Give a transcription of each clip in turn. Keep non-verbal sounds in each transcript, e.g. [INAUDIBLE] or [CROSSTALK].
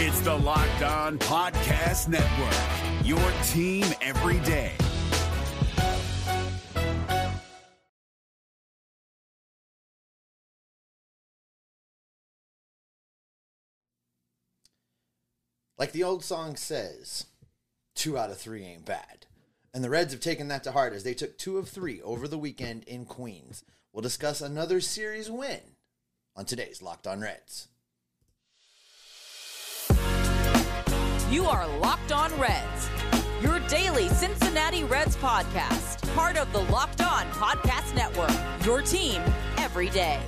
It's the Locked On Podcast Network, your team every day. Like the old song says, two out of three ain't bad. And the Reds have taken that to heart as they took two of three over the weekend in Queens. We'll discuss another series win on today's Locked On Reds. You are Locked On Reds, your daily Cincinnati Reds podcast, part of the Locked On Podcast Network, your team every day.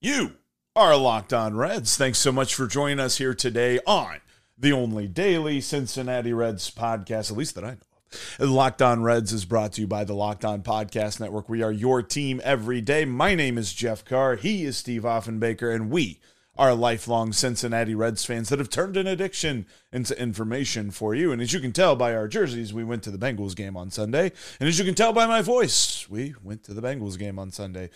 You are Locked On Reds. Thanks so much for joining us here today on the only daily Cincinnati Reds podcast, at least that I know. Locked On Reds is brought to you by the Locked On Podcast Network. We are your team every day. My name is Jeff Carr. He is Steve Offenbaker, and we are lifelong Cincinnati Reds fans that have turned an addiction into information for you. And as you can tell by our jerseys, we went to the Bengals game on Sunday. And as you can tell by my voice, we went to the Bengals game on Sunday.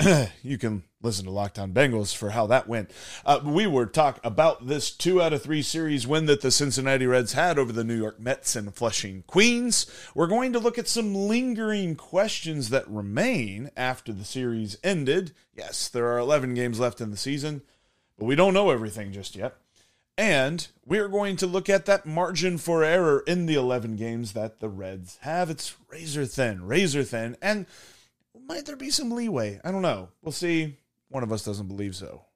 [CLEARS THROAT] you can listen to Locked On Bengals for how that went. Uh, we were talk about this two out of three series win that the Cincinnati Reds had over the New York Mets and Flushing Queens. We're going to look at some lingering questions that remain after the series ended. Yes, there are 11 games left in the season, but we don't know everything just yet. And we are going to look at that margin for error in the 11 games that the Reds have. It's razor thin, razor thin. And might there be some leeway? I don't know. We'll see. One of us doesn't believe so.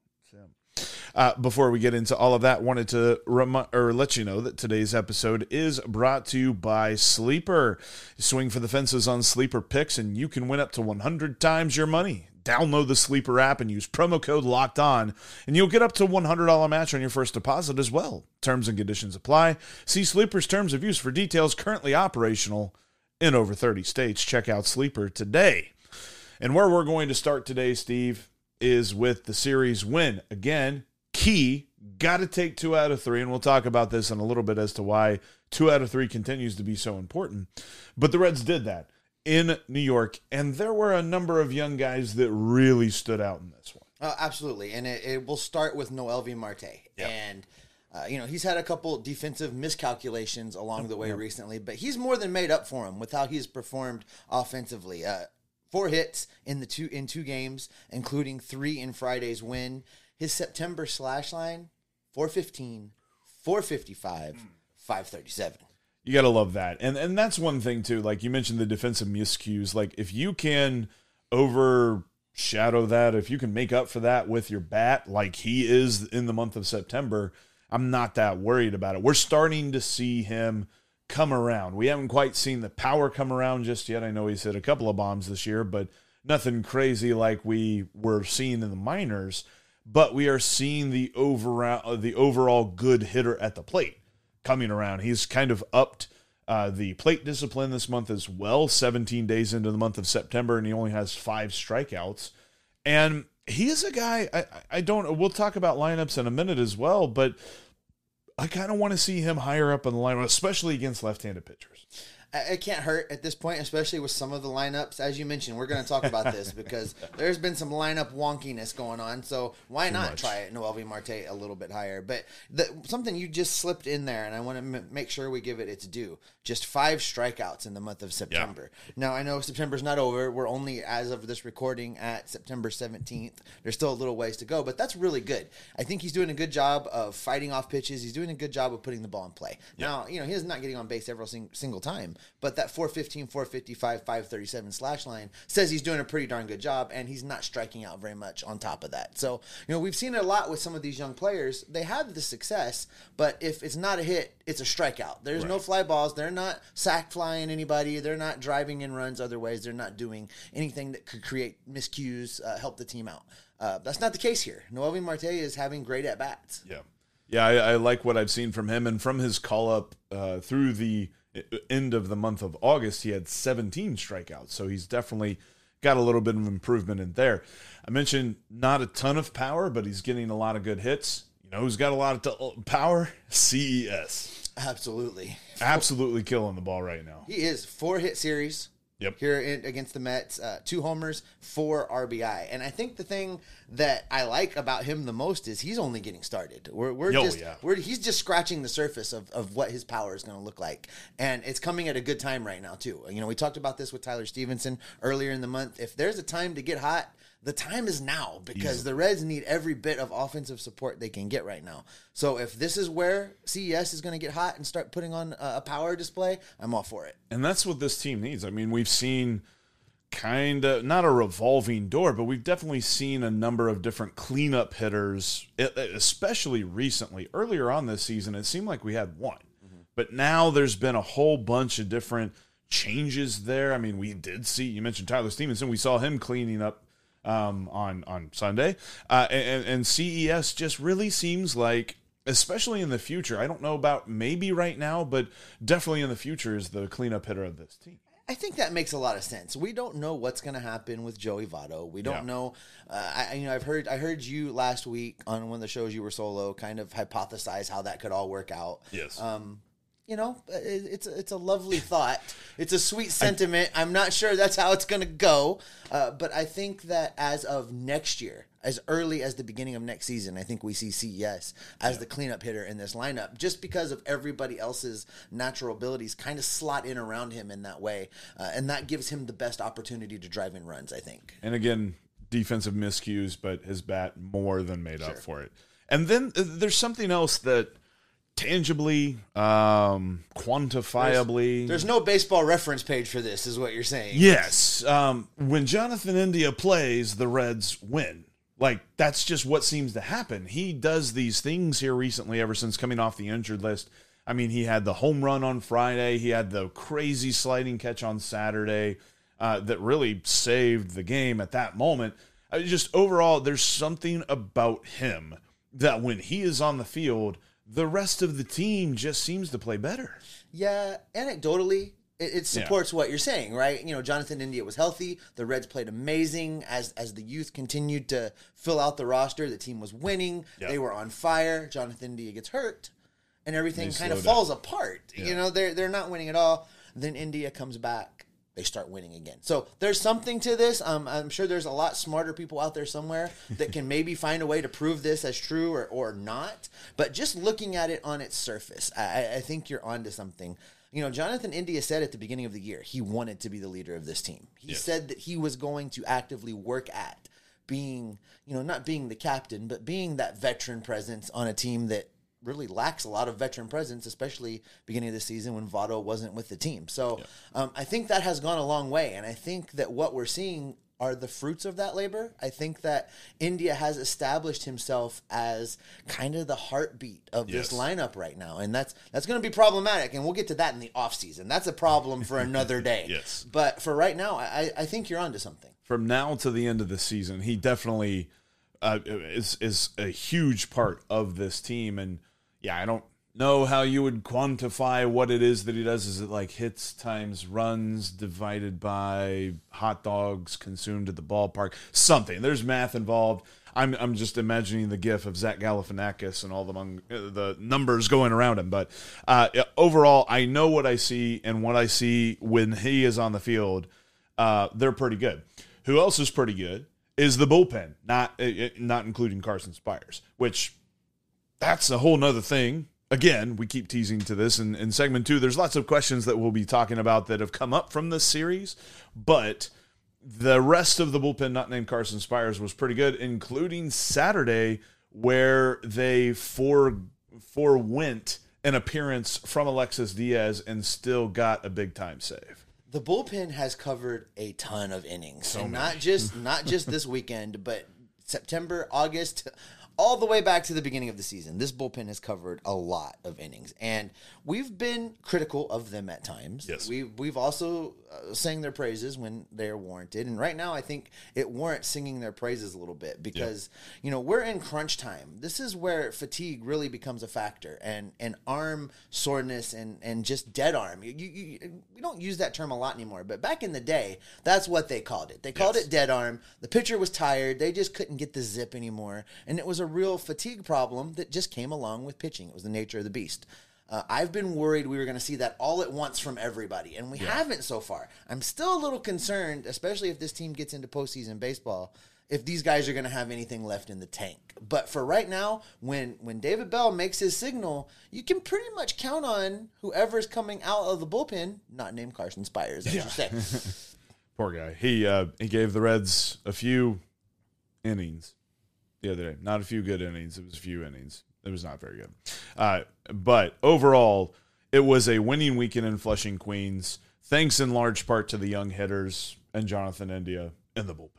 uh, before we get into all of that, wanted to rem- or let you know that today's episode is brought to you by Sleeper. Swing for the fences on Sleeper picks, and you can win up to 100 times your money. Download the Sleeper app and use promo code Locked On, and you'll get up to $100 match on your first deposit as well. Terms and conditions apply. See Sleeper's terms of use for details. Currently operational in over 30 states. Check out Sleeper today. And where we're going to start today, Steve, is with the series win. Again, key, got to take two out of three. And we'll talk about this in a little bit as to why two out of three continues to be so important. But the Reds did that in New York. And there were a number of young guys that really stood out in this one. Uh, absolutely. And it, it will start with Noelvi Marte. Yep. And. Uh, you know, he's had a couple defensive miscalculations along the way recently, but he's more than made up for them with how he's performed offensively. Uh, four hits in the two in two games, including three in Friday's win. His September slash line 415, 455, 537. You got to love that. And and that's one thing too. Like you mentioned the defensive miscues. Like if you can overshadow that, if you can make up for that with your bat like he is in the month of September, I'm not that worried about it. We're starting to see him come around. We haven't quite seen the power come around just yet. I know he's hit a couple of bombs this year, but nothing crazy like we were seeing in the minors. But we are seeing the overall the overall good hitter at the plate coming around. He's kind of upped uh, the plate discipline this month as well. 17 days into the month of September, and he only has five strikeouts. And he is a guy. I, I don't. We'll talk about lineups in a minute as well, but I kind of want to see him higher up in the lineup, especially against left-handed pitchers. It can't hurt at this point, especially with some of the lineups. As you mentioned, we're going to talk about this [LAUGHS] because there's been some lineup wonkiness going on. So why Too not much. try Noelvi Marte a little bit higher? But the, something you just slipped in there, and I want to m- make sure we give it its due. Just five strikeouts in the month of September. Now I know September's not over. We're only as of this recording at September 17th. There's still a little ways to go, but that's really good. I think he's doing a good job of fighting off pitches. He's doing a good job of putting the ball in play. Now you know he's not getting on base every sing- single time, but that 415, 455, 537 slash line says he's doing a pretty darn good job, and he's not striking out very much on top of that. So, you know, we've seen it a lot with some of these young players. They have the success, but if it's not a hit, it's a strikeout. There's no fly balls. They're not sack flying anybody. They're not driving in runs other ways. They're not doing anything that could create miscues, uh, help the team out. Uh, that's not the case here. Noelvi Marte is having great at bats. Yeah. Yeah, I, I like what I've seen from him and from his call up uh, through the end of the month of August. He had 17 strikeouts, so he's definitely got a little bit of improvement in there. I mentioned not a ton of power, but he's getting a lot of good hits. You know who's got a lot of t- uh, power? CES. Absolutely. Absolutely killing the ball right now. He is four hit series, Yep. Here in, against the Mets, uh, two homers, four RBI, and I think the thing that I like about him the most is he's only getting started. We're, we're Oh, just yeah. we're, he's just scratching the surface of, of what his power is going to look like, and it's coming at a good time right now too. You know, we talked about this with Tyler Stephenson earlier in the month. If there's a time to get hot, the time is now because the Reds need every bit of offensive support they can get right now. So if this is where CES is going to get hot and start putting on a, power display, I'm all for it. And that's what this team needs. I mean, we've seen kind of not a revolving door, but we've definitely seen a number of different cleanup hitters, especially recently. Earlier on this season, it seemed like we had one, mm-hmm. but now there's been a whole bunch of different changes there. I mean, we did see you mentioned Tyler Stephenson. We saw him cleaning up um, on on Sunday, uh, and, and CES just really seems like. Especially in the future, I don't know about maybe right now, but definitely in the future is the cleanup hitter of this team. I think that makes a lot of sense. We don't know what's going to happen with Joey Votto. We don't Yeah. know. Uh, I, you know, I've heard I heard you last week on one of the shows you were solo, kind of hypothesize how that could all work out. Yes. Um, you know, it's a, it's a lovely thought. It's a sweet sentiment. I'm not sure that's how it's going to go, uh, but I think that as of next year, as early as the beginning of next season, I think we see CES as the cleanup hitter in this lineup, just because of everybody else's natural abilities, kind of slot in around him in that way, uh, and that gives him the best opportunity to drive in runs. I think. And again, defensive miscues, but his bat more than made up for it. And then uh, there's something else that tangibly, um, quantifiably. There's no baseball reference page for this, is what you're saying. Yes. Um, when Jonathan India plays, the Reds win. Like, that's just what seems to happen. He does these things here recently, ever since coming off the injured list. I mean, he had the home run on Friday, he had the crazy sliding catch on Saturday uh, that really saved the game at that moment. I just overall, there's something about him that when he is on the field, the rest of the team just seems to play better. Yeah, anecdotally, it, it supports what you're saying, right? You know, Jonathan India was healthy. The Reds played amazing as as the youth continued to fill out the roster. The team was winning. Yeah. They were on fire. Jonathan India gets hurt, and everything kind of down. falls apart. You know, they're they're not winning at all. Then India comes back. They start winning again. So there's something to this. Um, I'm sure there's a lot smarter people out there somewhere that can maybe [LAUGHS] find a way to prove this as true or, or not. But just looking at it on its surface, I, I think you're onto something. You know, Jonathan India said at the beginning of the year he wanted to be the leader of this team. He said that he was going to actively work at being, you know, not being the captain, but being that veteran presence on a team that really lacks a lot of veteran presence, especially beginning of the season when Votto wasn't with the team. So um, I think that has gone a long way, and I think that what we're seeing are the fruits of that labor. I think that India has established himself as kind of the heartbeat of this lineup right now, and that's that's going to be problematic. And we'll get to that in the offseason. That's a problem for another day. [LAUGHS] Yes. but for right now, I, I think you're onto something. from now to the end of the season, he definitely uh, is is a huge part of this team. And yeah, I don't know how you would quantify what it is that he does. Is it like hits times runs divided by hot dogs consumed at the ballpark? Something. There's math involved. I'm I'm just imagining the gif of Zach Galifianakis and all the uh, the numbers going around him. But uh, overall, I know what I see, and what I see when he is on the field uh, they're pretty good. Who else is pretty good is the bullpen, not uh, not including Carson Spiers, which that's a whole nother thing. Again, we keep teasing to this and in segment two. There's lots of questions that we'll be talking about that have come up from this series, but the rest of the bullpen, not named Carson Spiers, was pretty good, including Saturday, where they for forewent an appearance from Alexis Diaz and still got a big time save. the bullpen has covered a ton of innings, and not just not just this weekend, but September, August, all the way back to the beginning of the season. This bullpen has covered a lot of innings, and we've been critical of them at times. Yes. we we've also uh, sang their praises when they're warranted, and right now I think it warrants singing their praises a little bit because you know we're in crunch time. This is where fatigue really becomes a factor, and and arm soreness and and just dead arm. You, you, you, we don't use that term a lot anymore, but back in the day, that's what they called it. They called Yes. it dead arm. The pitcher was tired. They just couldn't get the zip anymore, and it was a real fatigue problem that just came along with pitching. It was the nature of the beast. Uh, I've been worried we were going to see that all at once from everybody, and we haven't so far. I'm still a little concerned, especially if this team gets into postseason baseball, if these guys are going to have anything left in the tank. But for right now, when when David Bell makes his signal, you can pretty much count on whoever's coming out of the bullpen, not named Carson Spiers, I should say. [LAUGHS] Poor guy. He uh, he gave the Reds a few innings the other day. Not a few good innings. It was a few innings. It was not very good. Uh, but overall, it was a winning weekend in Flushing, Queens. Thanks in large part to the young hitters and Jonathan India in the bullpen.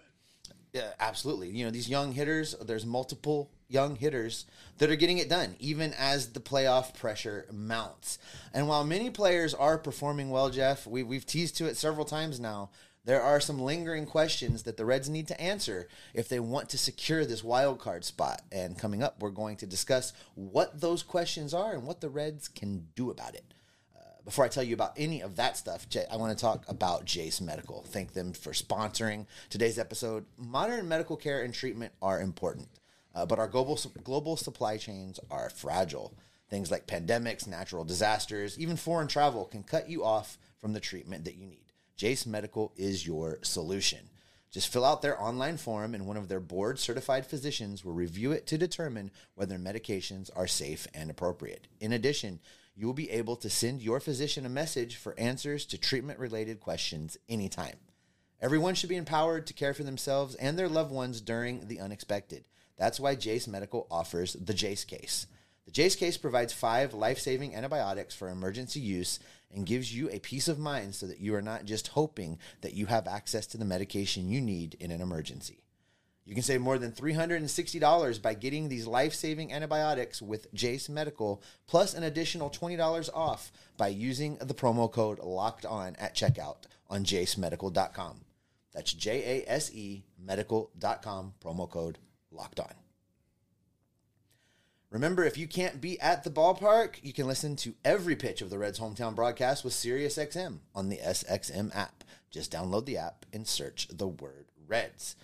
Yeah, absolutely. You know, these young hitters, there's multiple young hitters that are getting it done, even as the playoff pressure mounts. And while many players are performing well, Jeff, we, we've teased to it several times now. There are some lingering questions that the Reds need to answer if they want to secure this wild card spot. And coming up, we're going to discuss what those questions are and what the Reds can do about it before I tell you about any of that stuff, I want to talk about Jase Medical. Thank them for sponsoring today's episode. Modern medical care and treatment are important, uh, but our global global supply chains are fragile. Things like pandemics, natural disasters, even foreign travel can cut you off from the treatment that you need. Jase Medical is your solution. Just fill out their online form, and one of their board certified physicians will review it to determine whether medications are safe and appropriate. In addition, you will be able to send your physician a message for answers to treatment related questions anytime. Everyone should be empowered to care for themselves and their loved ones during the unexpected. That's why Jase Medical offers the Jase case. The Jase case provides five life saving antibiotics for emergency use and gives you a peace of mind so that you are not just hoping that you have access to the medication you need in an emergency. You can save more than $360 by getting these life saving antibiotics with Jase Medical, plus an additional $20 off by using the promo code locked on at checkout on jasemedical.com. That's J A S E medical.com, promo code locked on. Remember, if you can't be at the ballpark, you can listen to every pitch of the Reds' hometown broadcast with SiriusXM on the SXM app. Just download the app and search the word Reds.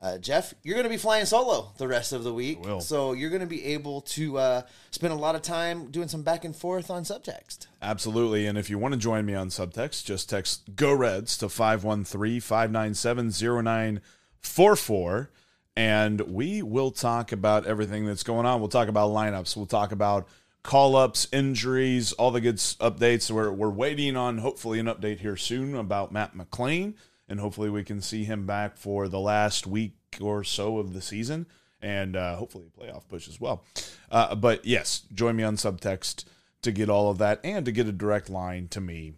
Uh, Jeff, you're going to be flying solo the rest of the week. So you're going to be able to uh, spend a lot of time doing some back and forth on subtext. Absolutely. And if you want to join me on subtext, just text Go Reds to 513 597 0944. And we will talk about everything that's going on. We'll talk about lineups. We'll talk about call ups, injuries, all the good updates. We're, we're waiting on hopefully an update here soon about Matt McLain. And hopefully we can see him back for the last week or so of the season and uh, hopefully a playoff push as well. Uh, but yes, join me on subtext to get all of that and to get a direct line to me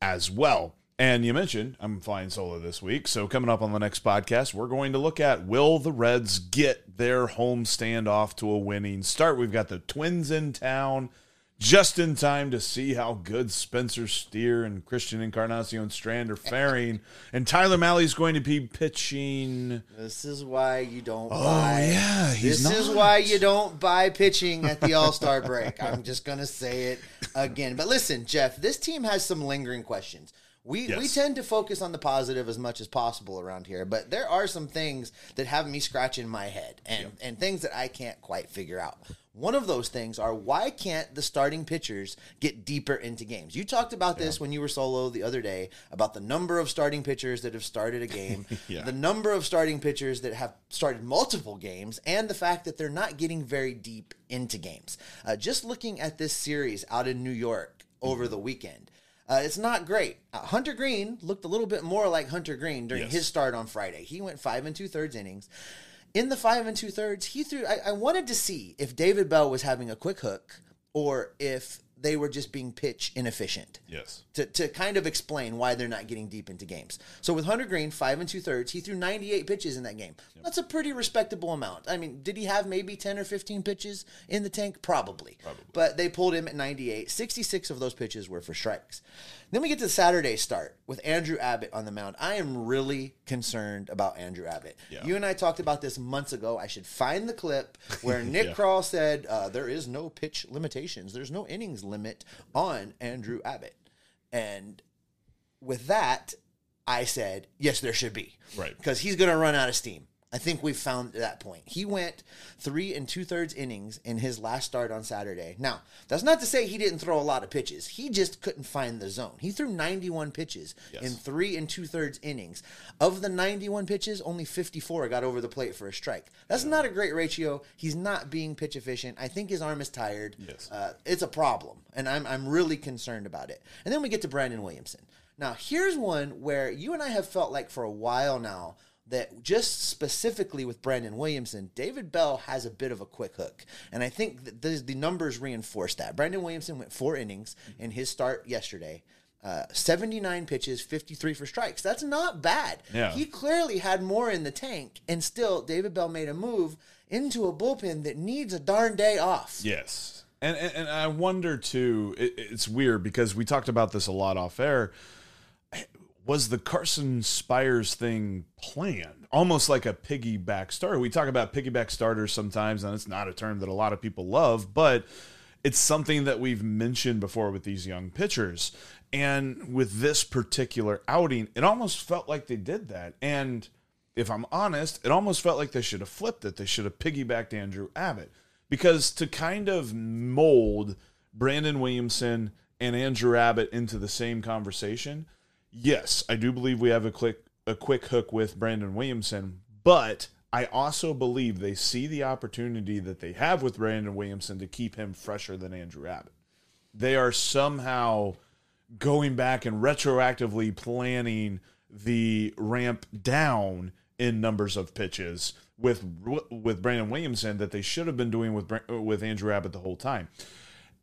as well. And you mentioned I'm flying solo this week. So, coming up on the next podcast, we're going to look at will the Reds get their home stand off to a winning start? We've got the Twins in town just in time to see how good Spencer Steer and Christian Encarnacion Strand are faring. [LAUGHS] and Tyler Mahle's going to be pitching. This is why you don't Oh, buy. yeah, he's this is why you don't buy pitching at the All Star break. I'm just gonna say it again. But listen, Jeff, this team has some lingering questions. We we tend to focus on the positive as much as possible around here, but there are some things that have me scratching my head and and things that I can't quite figure out. One of those things are why can't the starting pitchers get deeper into games? You talked about this when you were solo the other day about the number of starting pitchers that have started a [LAUGHS] game, Yeah. the number of starting pitchers that have started multiple games, and the fact that they're not getting very deep into games. Uh, just looking at this series out in New York over the weekend, uh, it's not great. Uh, Hunter Greene looked a little bit more like Hunter Greene during Yes. his start on Friday. He went five and two thirds innings. In the five and two thirds, he threw. I, I wanted to see if David Bell was having a quick hook or if they were just being pitch inefficient Yes. to, to kind of explain why they're not getting deep into games. So with Hunter Greene, five and two thirds, he threw 98 pitches in that game. That's a pretty respectable amount. I mean, did he have maybe 10 or 15 pitches in the tank? Probably. But they pulled him at 98. 66 of those pitches were for strikes. Then we get to the Saturday start with Andrew Abbott on the mound. I am really concerned about Andrew Abbott. Yeah. You and I talked about this months ago. I should find the clip [LAUGHS] where Nick Yeah. Said uh, there is no pitch limitations. There's no innings limit on Andrew Abbott. And with that, I said, yes, there should be. Right. Because he's going to run out of steam I think we've found that point. He went three and two thirds innings in his last start on Saturday. Now, that's not to say he didn't throw a lot of pitches. He just couldn't find the zone. He threw 91 pitches Yes. in three and two thirds innings. Of the 91 pitches, only 54 got over the plate for a strike. That's not a great ratio. He's not being pitch efficient. I think his arm is tired. Yes. Uh, it's a problem, and I'm, I'm really concerned about it. And then we get to Brandon Williamson. Now, here's one where you and I have felt like for a while now that just specifically with Brandon Williamson, David Bell has a bit of a quick hook. And I think that the, the numbers reinforce that. Brandon Williamson went four innings in his start yesterday. Uh, 79 pitches, 53 for strikes. That's not bad. Yeah. He clearly had more in the tank, and still David Bell made a move into a bullpen that needs a darn day off. Yes. And, and, and I wonder too, it, it's weird because we talked about this a lot off air. Was the Carson Spiers thing planned? Almost like a piggyback starter. We talk about piggyback starters sometimes, and it's not a term that a lot of people love, but it's something that we've mentioned before with these young pitchers. And with this particular outing, it almost felt like they did that. And if I'm honest, it almost felt like they should have flipped it. They should have piggybacked Andrew Abbott. Because to kind of mold Brandon Williamson and Andrew Abbott into the same conversation, yes, I do believe we have a quick a quick hook with Brandon Williamson, but I also believe they see the opportunity that they have with Brandon Williamson to keep him fresher than Andrew Abbott. They are somehow going back and retroactively planning the ramp down in numbers of pitches with with Brandon Williamson that they should have been doing with with Andrew Abbott the whole time.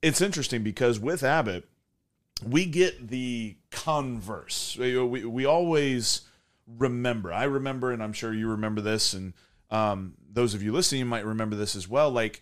It's interesting because with Abbott, we get the converse. We, we, we always remember. I remember, and I'm sure you remember this, and um, those of you listening might remember this as well. Like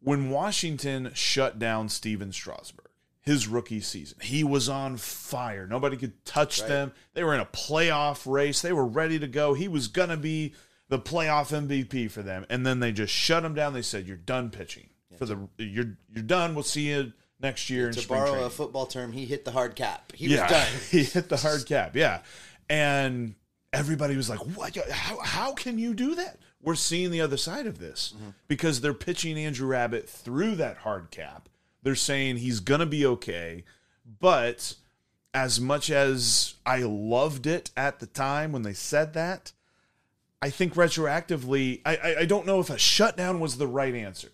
when Washington shut down Stephen Strasburg, his rookie season, he was on fire. Nobody could touch them. They were in a playoff race. They were ready to go. He was gonna be the playoff MVP for them, and then they just shut him down. They said, "You're done pitching for the. You're you're done. We'll see you." Next year in To borrow training a football term, he hit the hard cap. He yeah, was done. [LAUGHS] he hit the hard cap. Yeah, and everybody was like, "What? How? How can you do that?" We're seeing the other side of this mm-hmm. because they're pitching Andrew Abbott through that hard cap. They're saying he's gonna be okay, but as much as I loved it at the time when they said that, I think retroactively, I I, I don't know if a shutdown was the right answer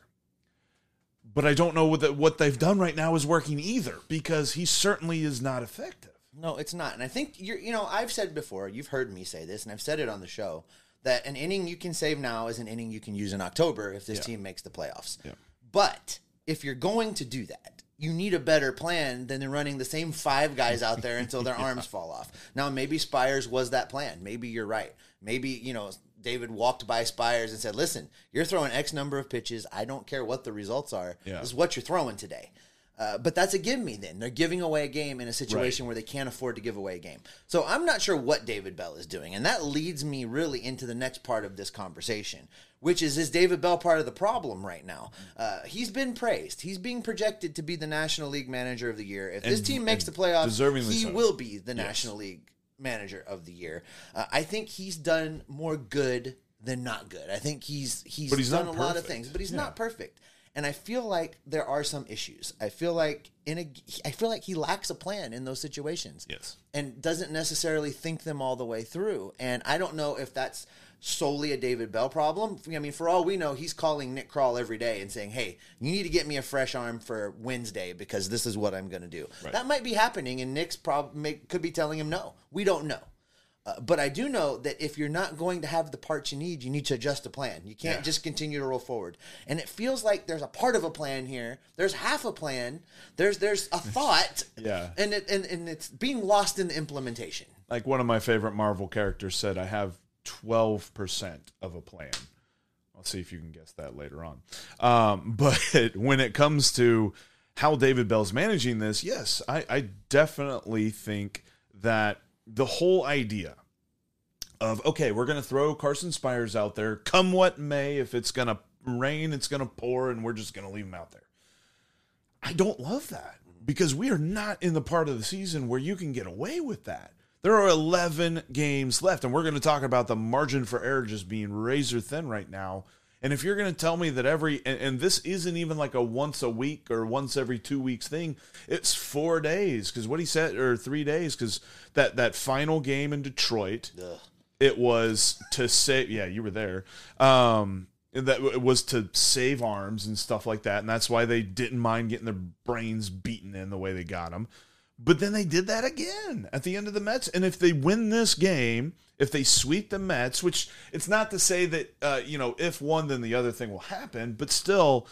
but I don't know what, the, what they've done right now is working either because he certainly is not effective. No, it's not. And I think you're, you know, I've said before, you've heard me say this, and I've said it on the show, that an inning you can save now is an inning you can use in October if this team makes the playoffs. Yeah. But if you're going to do that, you need a better plan than running the same five guys out there until their [LAUGHS] arms fall off. Now, maybe Spiers was that plan. Maybe you're right. Maybe, you know, David walked by Spiers and said, listen, you're throwing X number of pitches. I don't care what the results are. Yeah. This is what you're throwing today. Uh, but that's a give me then. They're giving away a game in a situation where they can't afford to give away a game. So I'm not sure what David Bell is doing. And that leads me really into the next part of this conversation, which is is David Bell part of the problem right now? Uh, he's been praised. He's being projected to be the National League Manager of the Year. If this team makes the playoffs, he so. will be the National League Manager of the Year. Uh, I think he's done more good than not good. I think he's he's, he's done a lot of things, but he's Yeah. not perfect. And I feel like there are some issues. I feel like in a I feel like he lacks a plan in those situations. Yes. And doesn't necessarily think them all the way through. And I don't know if that's solely a David Bell problem. I mean, for all we know, he's calling Nick Krall every day and saying, "Hey, you need to get me a fresh arm for Wednesday because this is what I'm going to do." That might be happening, and Nick's prob- may, could be telling him no. We don't know. Uh, but I do know that if you're not going to have the parts you need, you need to adjust the plan. You can't Yeah. just continue to roll forward. And it feels like there's a part of a plan here. There's half a plan. There's there's a [LAUGHS] thought. Yeah. And it and, and it's being lost in the implementation. Like one of my favorite Marvel characters said, I have 12% of a plan. I'll see if you can guess that later on. Um, [LAUGHS] but when it comes to how David Bell's managing this, yes, I, I definitely think that the whole idea of, okay, we're going to throw Carson Spiers out there, come what may, if it's going to rain, it's going to pour, and we're just going to leave him out there. I don't love that because we are not in the part of the season where you can get away with that. There are 11 games left, and we're going to talk about the margin for error just being razor thin right now. And if you're going to tell me that every, and, and, this isn't even like a once a week or once every two weeks thing, it's four days. Because what he said, or three days, because that, that final game in Detroit, Ugh. it was to save, yeah, you were there. Um, that it was to save arms and stuff like that. And that's why they didn't mind getting their brains beaten in the way they got them. But then they did that again at the end of the Mets. And if they win this game, if they sweep the Mets, which it's not to say that, uh, you know, if one, then the other thing will happen, but still,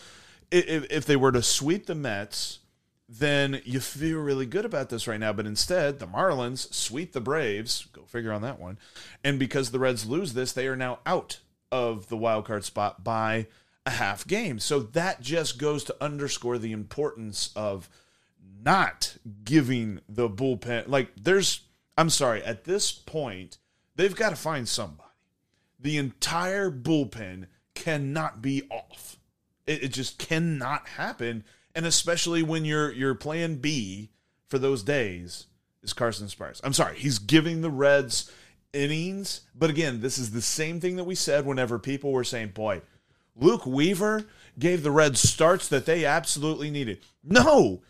if, if they were to sweep the Mets, then you feel really good about this right now. But instead, the Marlins sweep the Braves. Go figure on that one. And because the Reds lose this, they are now out of the wild card spot by a half game. So that just goes to underscore the importance of not giving the bullpen like there's I'm sorry, at this point, they've got to find somebody. The entire bullpen cannot be off. It, it just cannot happen. And especially when your your plan B for those days is Carson Spiers. I'm sorry, he's giving the Reds innings, but again, this is the same thing that we said whenever people were saying, "Boy, Luke Weaver gave the Reds starts that they absolutely needed." No,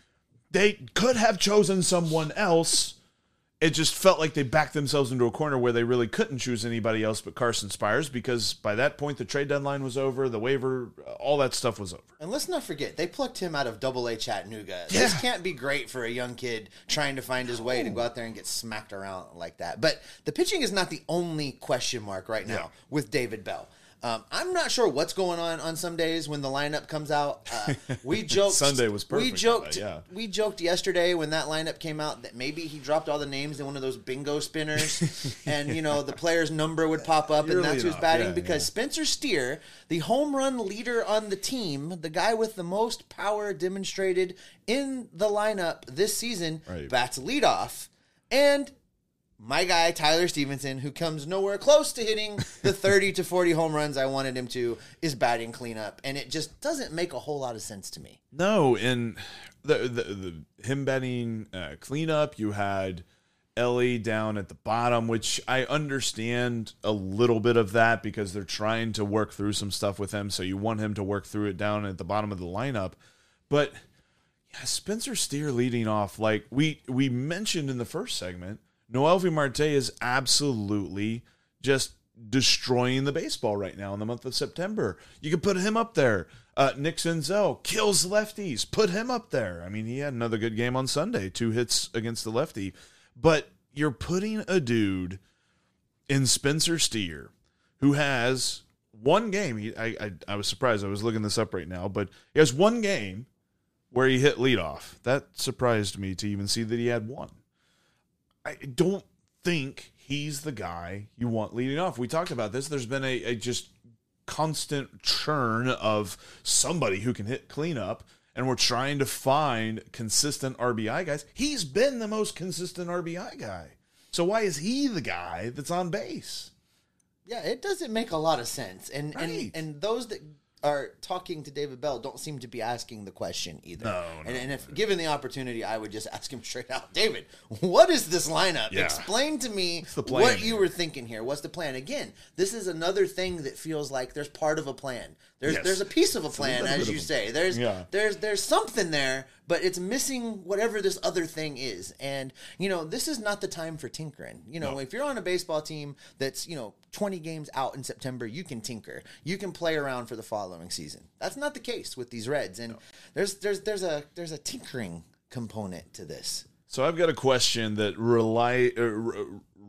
they could have chosen someone else. It just felt like they backed themselves into a corner where they really couldn't choose anybody else but Carson Spiers because by that point the trade deadline was over, the waiver, uh, all that stuff was over. And let's not forget, they plucked him out of Double A Chattanooga. Yeah. This can't be great for a young kid trying to find his way to go out there and get smacked around like that. But the pitching is not the only question mark right now yeah. with David Bell. Um, I'm not sure what's going on on some days when the lineup comes out. Uh, [LAUGHS] we joked Sunday was perfect. We joked. That, yeah. We joked yesterday when that lineup came out that maybe he dropped all the names in one of those bingo spinners, [LAUGHS] and you know the player's number would pop up, and that's who's batting. Yeah, because yeah. Spencer Steer, the home run leader on the team, the guy with the most power demonstrated in the lineup this season, right. bats leadoff, and my guy Tyler Stephenson, who comes nowhere close to hitting the [LAUGHS] 30 to 40 home runs I wanted him to, is batting cleanup, and it just doesn't make a whole lot of sense to me. No, and the the, the him batting uh, cleanup, you had Elly down at the bottom, which I understand a little bit of that because they're trying to work through some stuff with him, so you want him to work through it down at the bottom of the lineup, but. Yeah, Spencer Steer leading off like we we mentioned in the first segment Noelvi Marte is absolutely just destroying the baseball right now in the month of September. You could put him up there. Uh, Nick Senzel kills lefties. Put him up there. I mean, he had another good game on Sunday, two hits against the lefty. But you're putting a dude in Spencer Steer who has one game. He, I, I, I was surprised. I was looking this up right now, but he has one game where he hit leadoff. That surprised me to even see that he had one. I don't think he's the guy you want leading off. We talked about this. There's been a, a just constant churn of somebody who can hit cleanup, and we're trying to find consistent RBI guys. He's been the most consistent RBI guy. So why is he the guy that's on base? Yeah, it doesn't make a lot of sense. And right. and and those that are talking to David Bell don't seem to be asking the question either. No, no and, and, if given the opportunity, I would just ask him straight out, David, what is this lineup? Yeah. Explain to me what you were thinking here. What's the plan? Again, this is another thing that feels like there's part of a plan. There's yes. there's a piece of a plan, as you say. There's yeah. there's there's something there, but it's missing whatever this other thing is. And you know, this is not the time for tinkering. You know, no. if you're on a baseball team that's you know 20 games out in September, you can tinker. You can play around for the following season. That's not the case with these Reds. And no. there's there's there's a there's a tinkering component to this. So I've got a question that rely, uh,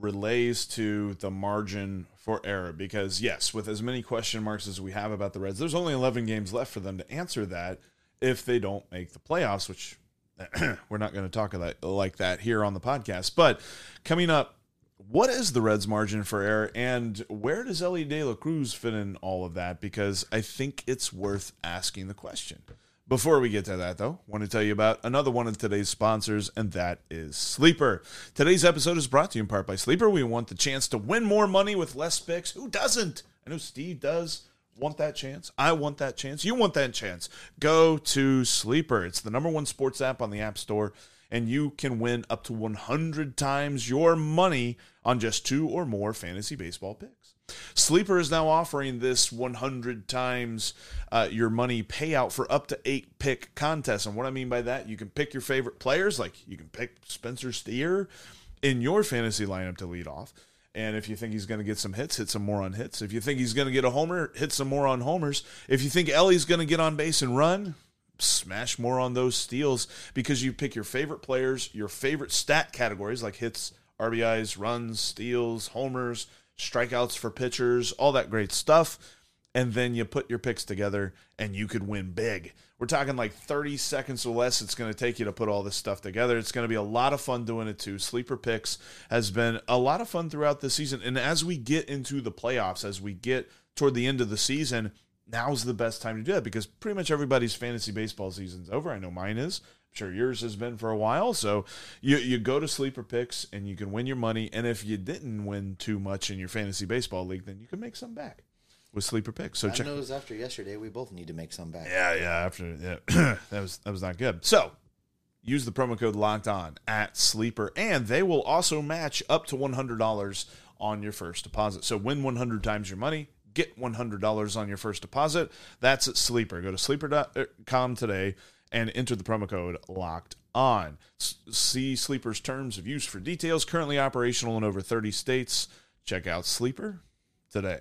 relays to the margin for error because yes, with as many question marks as we have about the Reds, there's only 11 games left for them to answer that if they don't make the playoffs, which [CLEARS THROAT] we're not going to talk about like that here on the podcast. But coming up, what is the Reds' margin for error, and where does Elly De La Cruz fit in all of that? Because I think it's worth asking the question. Before we get to that, though, I want to tell you about another one of today's sponsors, and that is Sleeper. Today's episode is brought to you in part by Sleeper. We want the chance to win more money with less picks. Who doesn't? I know Steve does. Want that chance? I want that chance. You want that chance. Go to Sleeper. It's the number one sports app on the App Store and you can win up to 100 times your money on just two or more fantasy baseball picks. Sleeper is now offering this 100 times uh, your money payout for up to eight pick contests. And what I mean by that, you can pick your favorite players, like you can pick Spencer Steer in your fantasy lineup to lead off. And if you think he's going to get some hits, hit some more on hits. If you think he's going to get a homer, hit some more on homers. If you think Elly's going to get on base and run, smash more on those steals because you pick your favorite players, your favorite stat categories like hits, RBIs, runs, steals, homers, strikeouts for pitchers, all that great stuff. And then you put your picks together and you could win big. We're talking like 30 seconds or less it's going to take you to put all this stuff together. It's going to be a lot of fun doing it too. Sleeper Picks has been a lot of fun throughout the season. And as we get into the playoffs, as we get toward the end of the season, now's the best time to do that because pretty much everybody's fantasy baseball season's over. I know mine is. I'm sure yours has been for a while. So you you go to sleeper picks and you can win your money. And if you didn't win too much in your fantasy baseball league, then you can make some back with sleeper picks. So God check. knows after yesterday, we both need to make some back. Yeah, yeah. After yeah, [CLEARS THROAT] that was that was not good. So use the promo code locked on at sleeper, and they will also match up to one hundred dollars on your first deposit. So win one hundred times your money. Get $100 on your first deposit. That's at Sleeper. Go to sleeper.com today and enter the promo code locked on. See Sleeper's terms of use for details. Currently operational in over 30 states. Check out Sleeper today.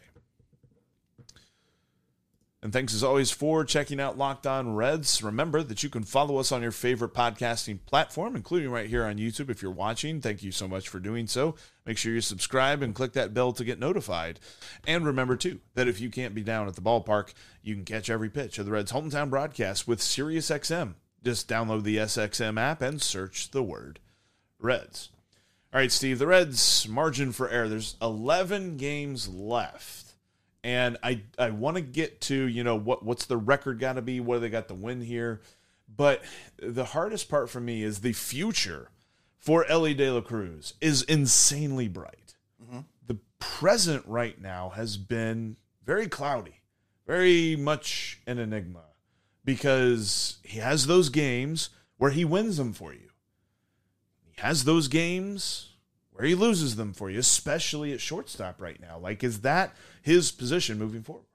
And thanks as always for checking out Locked On Reds. Remember that you can follow us on your favorite podcasting platform, including right here on YouTube if you're watching. Thank you so much for doing so. Make sure you subscribe and click that bell to get notified. And remember, too, that if you can't be down at the ballpark, you can catch every pitch of the Reds' hometown broadcast with SiriusXM. Just download the SXM app and search the word Reds. All right, Steve, the Reds' margin for error, there's 11 games left and I I want to get to you know what what's the record got to be? What do they got to win here? But the hardest part for me is the future for Elly De La Cruz is insanely bright. Mm-hmm. The present right now has been very cloudy, very much an enigma because he has those games where he wins them for you. He has those games where he loses them for you, especially at shortstop right now. Like, is that his position moving forward?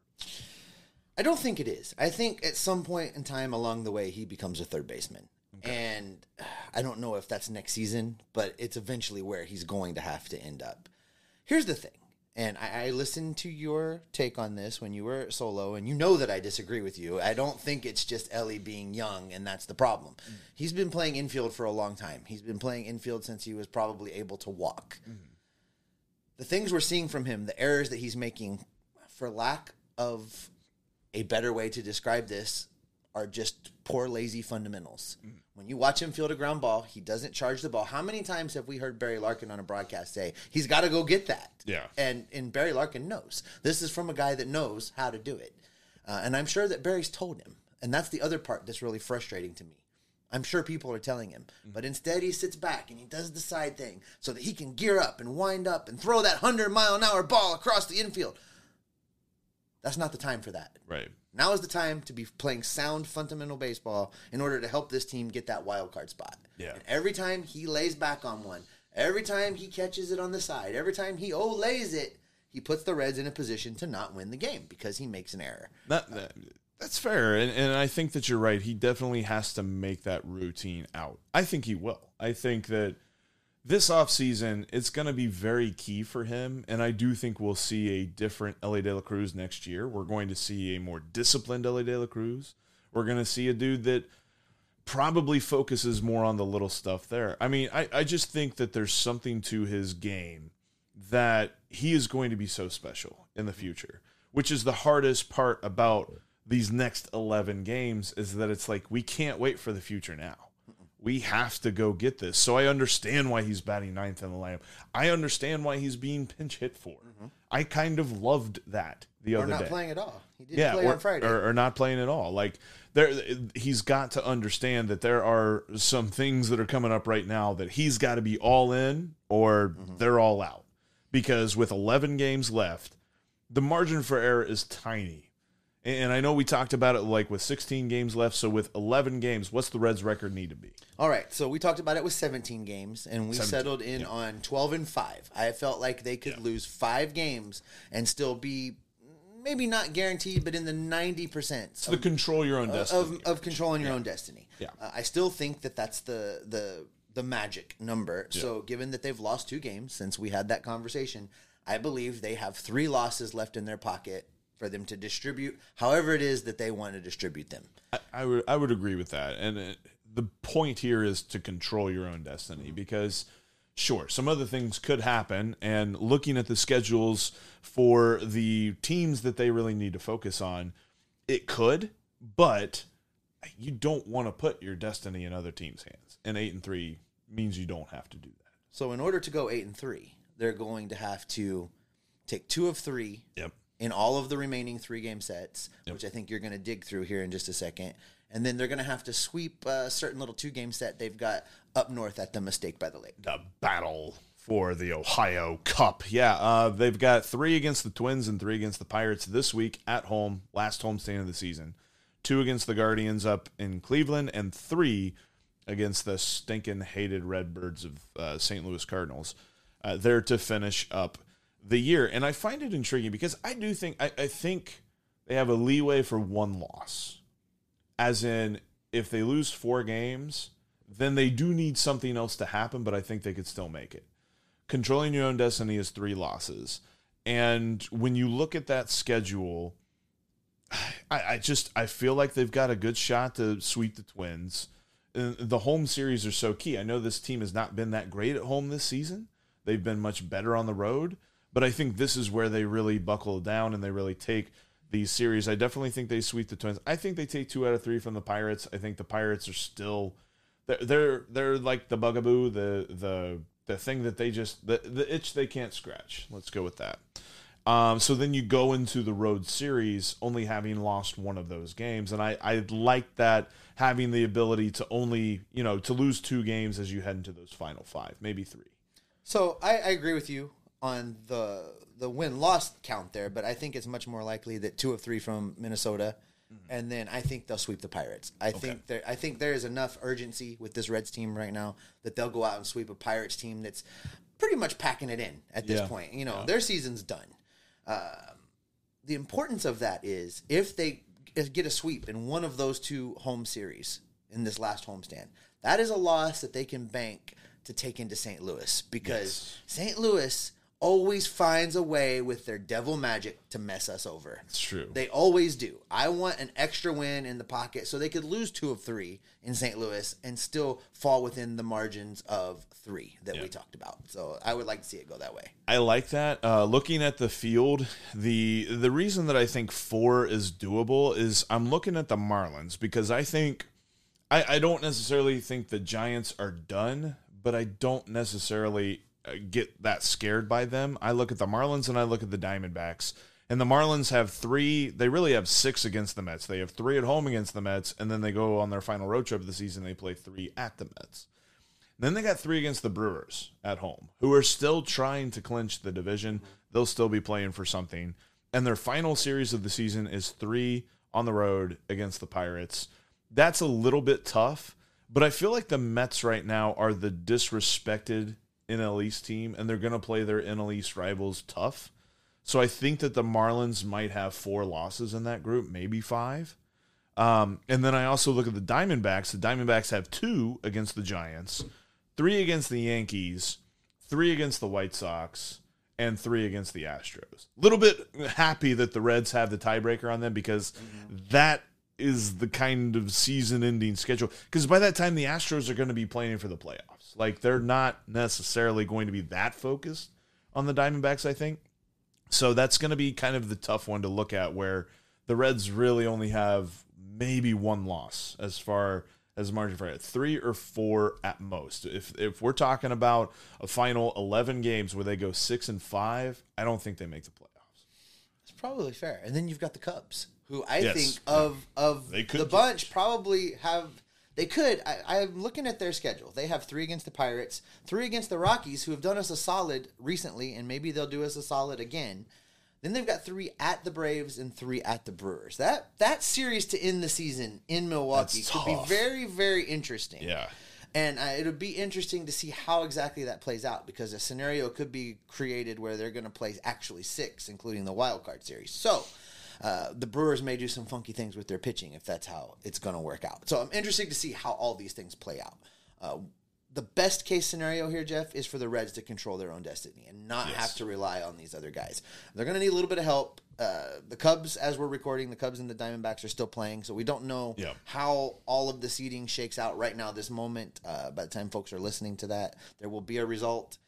I don't think it is. I think at some point in time along the way, he becomes a third baseman. Okay. And uh, I don't know if that's next season, but it's eventually where he's going to have to end up. Here's the thing and I, I, listened to your take on this when you were solo, and you know that I disagree with you. I don't think it's just Elly being young, and that's the problem. Mm. He's been playing infield for a long time. He's been playing infield since he was probably able to walk. Mm. The things we're seeing from him, the errors that he's making, for lack of a better way to describe this, are just poor, lazy fundamentals. Mm. When you watch him field a ground ball, he doesn't charge the ball. How many times have we heard Barry Larkin on a broadcast say he's got to go get that? Yeah, and and Barry Larkin knows this is from a guy that knows how to do it, uh, and I'm sure that Barry's told him, and that's the other part that's really frustrating to me. I'm sure people are telling him, mm. but instead he sits back and he does the side thing so that he can gear up and wind up and throw that hundred mile an hour ball across the infield. That's not the time for that. Right. Now is the time to be playing sound fundamental baseball in order to help this team get that wild card spot. Yeah. And every time he lays back on one, every time he catches it on the side, every time he oh lays it, he puts the Reds in a position to not win the game because he makes an error. That, that that's fair, and, and I think that you're right. He definitely has to make that routine out. I think he will. I think that this offseason, it's going to be very key for him. And I do think we'll see a different Elly De La Cruz next year. We're going to see a more disciplined Elly De La Cruz. We're going to see a dude that probably focuses more on the little stuff there. I mean, I, I just think that there's something to his game that he is going to be so special in the future, which is the hardest part about these next 11 games is that it's like we can't wait for the future now we have to go get this. So I understand why he's batting ninth in the lineup. I understand why he's being pinch hit for. Mm-hmm. I kind of loved that the other day. or other not day. playing at all. He did yeah, play or, on Friday. Or, or, not playing at all. Like there, he's got to understand that there are some things that are coming up right now that he's got to be all in or mm-hmm. they're all out. Because with 11 games left, the margin for error is tiny And I know we talked about it like with 16 games left. So with 11 games, what's the Reds' record need to be? All right, so we talked about it with 17 games, and we 17, settled in on 12 and five. I felt like they could lose five games and still be maybe not guaranteed, but in the 90 percent To control your own destiny. of, of controlling your own destiny. Yeah. Uh, I still think that that's the the the magic number. So given that they've lost two games since we had that conversation, I believe they have three losses left in their pocket for them to distribute however it is that they want to distribute them. I, I would I would agree with that. And it, the point here is to control your own destiny mm-hmm. because sure, some other things could happen and looking at the schedules for the teams that they really need to focus on, it could, but you don't want to put your destiny in other teams' hands. And 8 and 3 means you don't have to do that. So in order to go 8 and 3, they're going to have to take two of 3 Yep. In all of the remaining three game sets, which I think you're going to dig through here in just a second. And then they're going to have to sweep a certain little two game set they've got up north at the Mistake by the Lake. the battle for the Ohio Cup. Yeah, uh, they've got three against the Twins and three against the Pirates this week at home, last home stand of the season. Two against the Guardians up in Cleveland, and three against the stinking hated Redbirds of uh, St. Louis Cardinals. Uh, there to finish up the year, and I find it intriguing because I do think I, I think they have a leeway for one loss, as in if they lose four games, then they do need something else to happen, but I think they could still make it. Controlling your own destiny is three losses. And when you look at that schedule, [SIGHS] I, I just I feel like they've got a good shot to sweep the Twins. The home series are so key. I know this team has not been that great at home this season. They've been much better on the road, but I think this is where they really buckle down and they really take these series. I definitely think they sweep the Twins. I think they take two out of three from the Pirates. I think the Pirates are still they're they're, they're like the bugaboo, the the the thing that they just the, the itch they can't scratch. Let's go with that. Um, so then you go into the road series only having lost one of those games, and I I like that having the ability to only you know to lose two games as you head into those final five, maybe three. So I, I agree with you on the the win loss count there, but I think it's much more likely that two of three from Minnesota, and then I think they'll sweep the Pirates. I think there I think there is enough urgency with this Reds team right now that they'll go out and sweep a Pirates team that's pretty much packing it in at this Yeah. point. You know, their season's done. Um, the importance of that is if they get a sweep in one of those two home series in this last homestand, that is a loss that they can bank to take into St. Louis because St. Louis always finds a way with their devil magic to mess us over. It's true. They always do. I want an extra win in the pocket so they could lose two of three in St. Louis and still fall within the margins of three that we talked about. So I would like to see it go that way. I like that. Uh, looking at the field, the the reason that I think four is doable is I'm looking at the Marlins because I think I, I don't necessarily think the Giants are done, but I don't necessarily Uh, get that scared by them. I look at the Marlins and I look at the Diamondbacks. And the Marlins have three, they really have six against the Mets. They have three at home against the Mets, and then they go on their final road trip of the season, they play three at the Mets. Then they got three against the Brewers at home, who are still trying to clinch the division. They'll still be playing for something. And their final series of the season is three on the road against the Pirates. That's a little bit tough, but I feel like the Mets right now are the disrespected NL East team, and they're going to play their NL East rivals tough. So I think that the Marlins might have four losses in that group, maybe five. Um, and then I also look at the Diamondbacks. The Diamondbacks have two against the Giants, three against the Yankees, three against the White Sox, and three against the Astros. A little bit happy that the Reds have the tiebreaker on them because that is the kind of season ending schedule. Because by that time, the Astros are going to be playing for the playoffs. Like, they're not necessarily going to be that focused on the Diamondbacks, I think. So that's going to be kind of the tough one to look at where the Reds really only have maybe one loss as far as margin for error. Three or four at most. If if we're talking about a final 11 games where they go 6 and 5, I don't think they make the playoffs. It's probably fair. And then you've got the Cubs, who I Yes. think of of the bunch probably have. They could. I, I'm looking at their schedule. They have three against the Pirates, three against the Rockies, who have done us a solid recently, and maybe they'll do us a solid again. Then they've got three at the Braves and three at the Brewers. That that series to end the season in Milwaukee That's could be very very interesting. Yeah. And uh, it'll be interesting to see how exactly that plays out because a scenario could be created where they're going to play actually six, including the wild card series. So uh, the Brewers may do some funky things with their pitching if that's how it's going to work out. So I'm interested to see how all these things play out. Uh, the best case scenario here, Jeff, is for the Reds to control their own destiny and not Yes. have to rely on these other guys. They're going to need a little bit of help. Uh, the Cubs, as we're recording, the Cubs and the Diamondbacks are still playing, so we don't know Yeah. how all of the seeding shakes out right now, this moment. Uh, by the time folks are listening to that, there will be a result.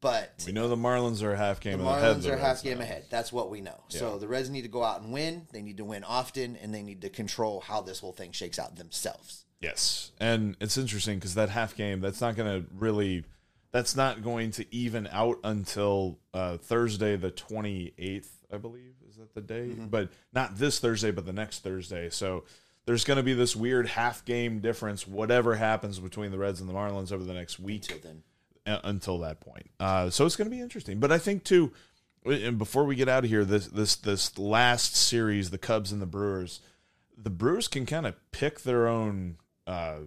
But We know the Marlins are a half game the Marlins the are half game now. ahead. That's what we know. So the Reds need to go out and win. They need to win often, and they need to control how this whole thing shakes out themselves. Yes, and it's interesting because that half game that's not going to really that's not going to even out until uh, Thursday the twenty eighth, I believe. Is that the day? Mm-hmm. But not this Thursday, but the next Thursday. So there's going to be this weird half game difference. Whatever happens between the Reds and the Marlins over the next week Until then, until that point. Uh, so it's going to be interesting. But I think too, and before we get out of here, this this this last series, the Cubs and the Brewers, the Brewers can kind of pick their own uh,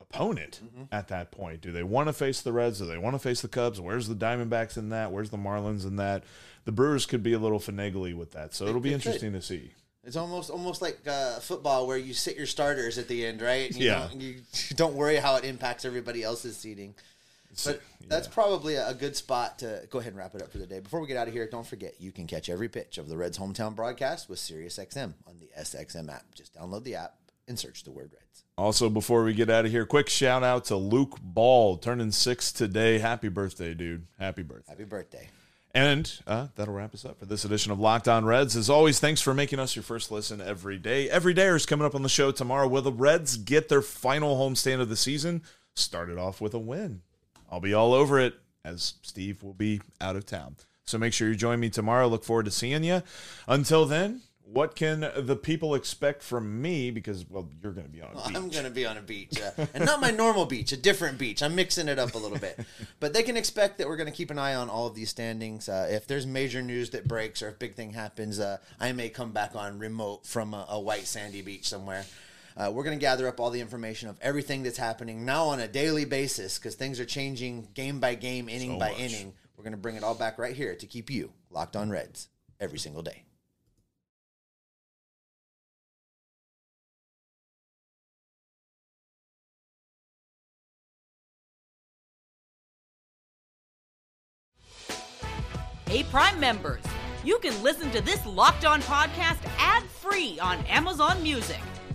opponent at that point. Do they want to face the Reds? Do they want to face the Cubs? Where's the Diamondbacks in that? Where's the Marlins in that? The Brewers could be a little finagly with that, so it'll be they could. interesting to see. it's almost almost like uh, football where you sit your starters at the end, right? And you Yeah. Don't, [LAUGHS] you don't worry how it impacts everybody else's seeding. But that's probably a a good spot to go ahead and wrap it up for the day. Before we get out of here, don't forget you can catch every pitch of the Reds hometown broadcast with SiriusXM on the SXM app. Just download the app and search the word Reds. Also, before we get out of here, quick shout out to Luke Ball, turning six today. Happy birthday, dude! Happy birthday. Happy birthday. And uh, that'll wrap us up for this edition of Locked On Reds. As always, thanks for making us your first listen every day. Every day is coming up on the show tomorrow where the Reds get their final homestand of the season. Started off with a win. I'll be all over it as Steve will be out of town. So make sure you join me tomorrow. Look forward to seeing you. Until then, what can the people expect from me? Because, well, you're going to be on a beach. I'm going to be on a beach, uh, [LAUGHS] and not my normal beach, a different beach. I'm mixing it up a little bit, but they can expect that we're going to keep an eye on all of these standings. Uh, if there's major news that breaks or if big thing happens, uh, I may come back on remote from a, a white sandy beach somewhere. Uh, we're going to gather up all the information of everything that's happening now on a daily basis because things are changing game by game, inning So by much. inning. We're going to bring it all back right here to keep you locked on Reds every single day. Hey, Prime members, you can listen to this Locked On podcast ad free on Amazon Music.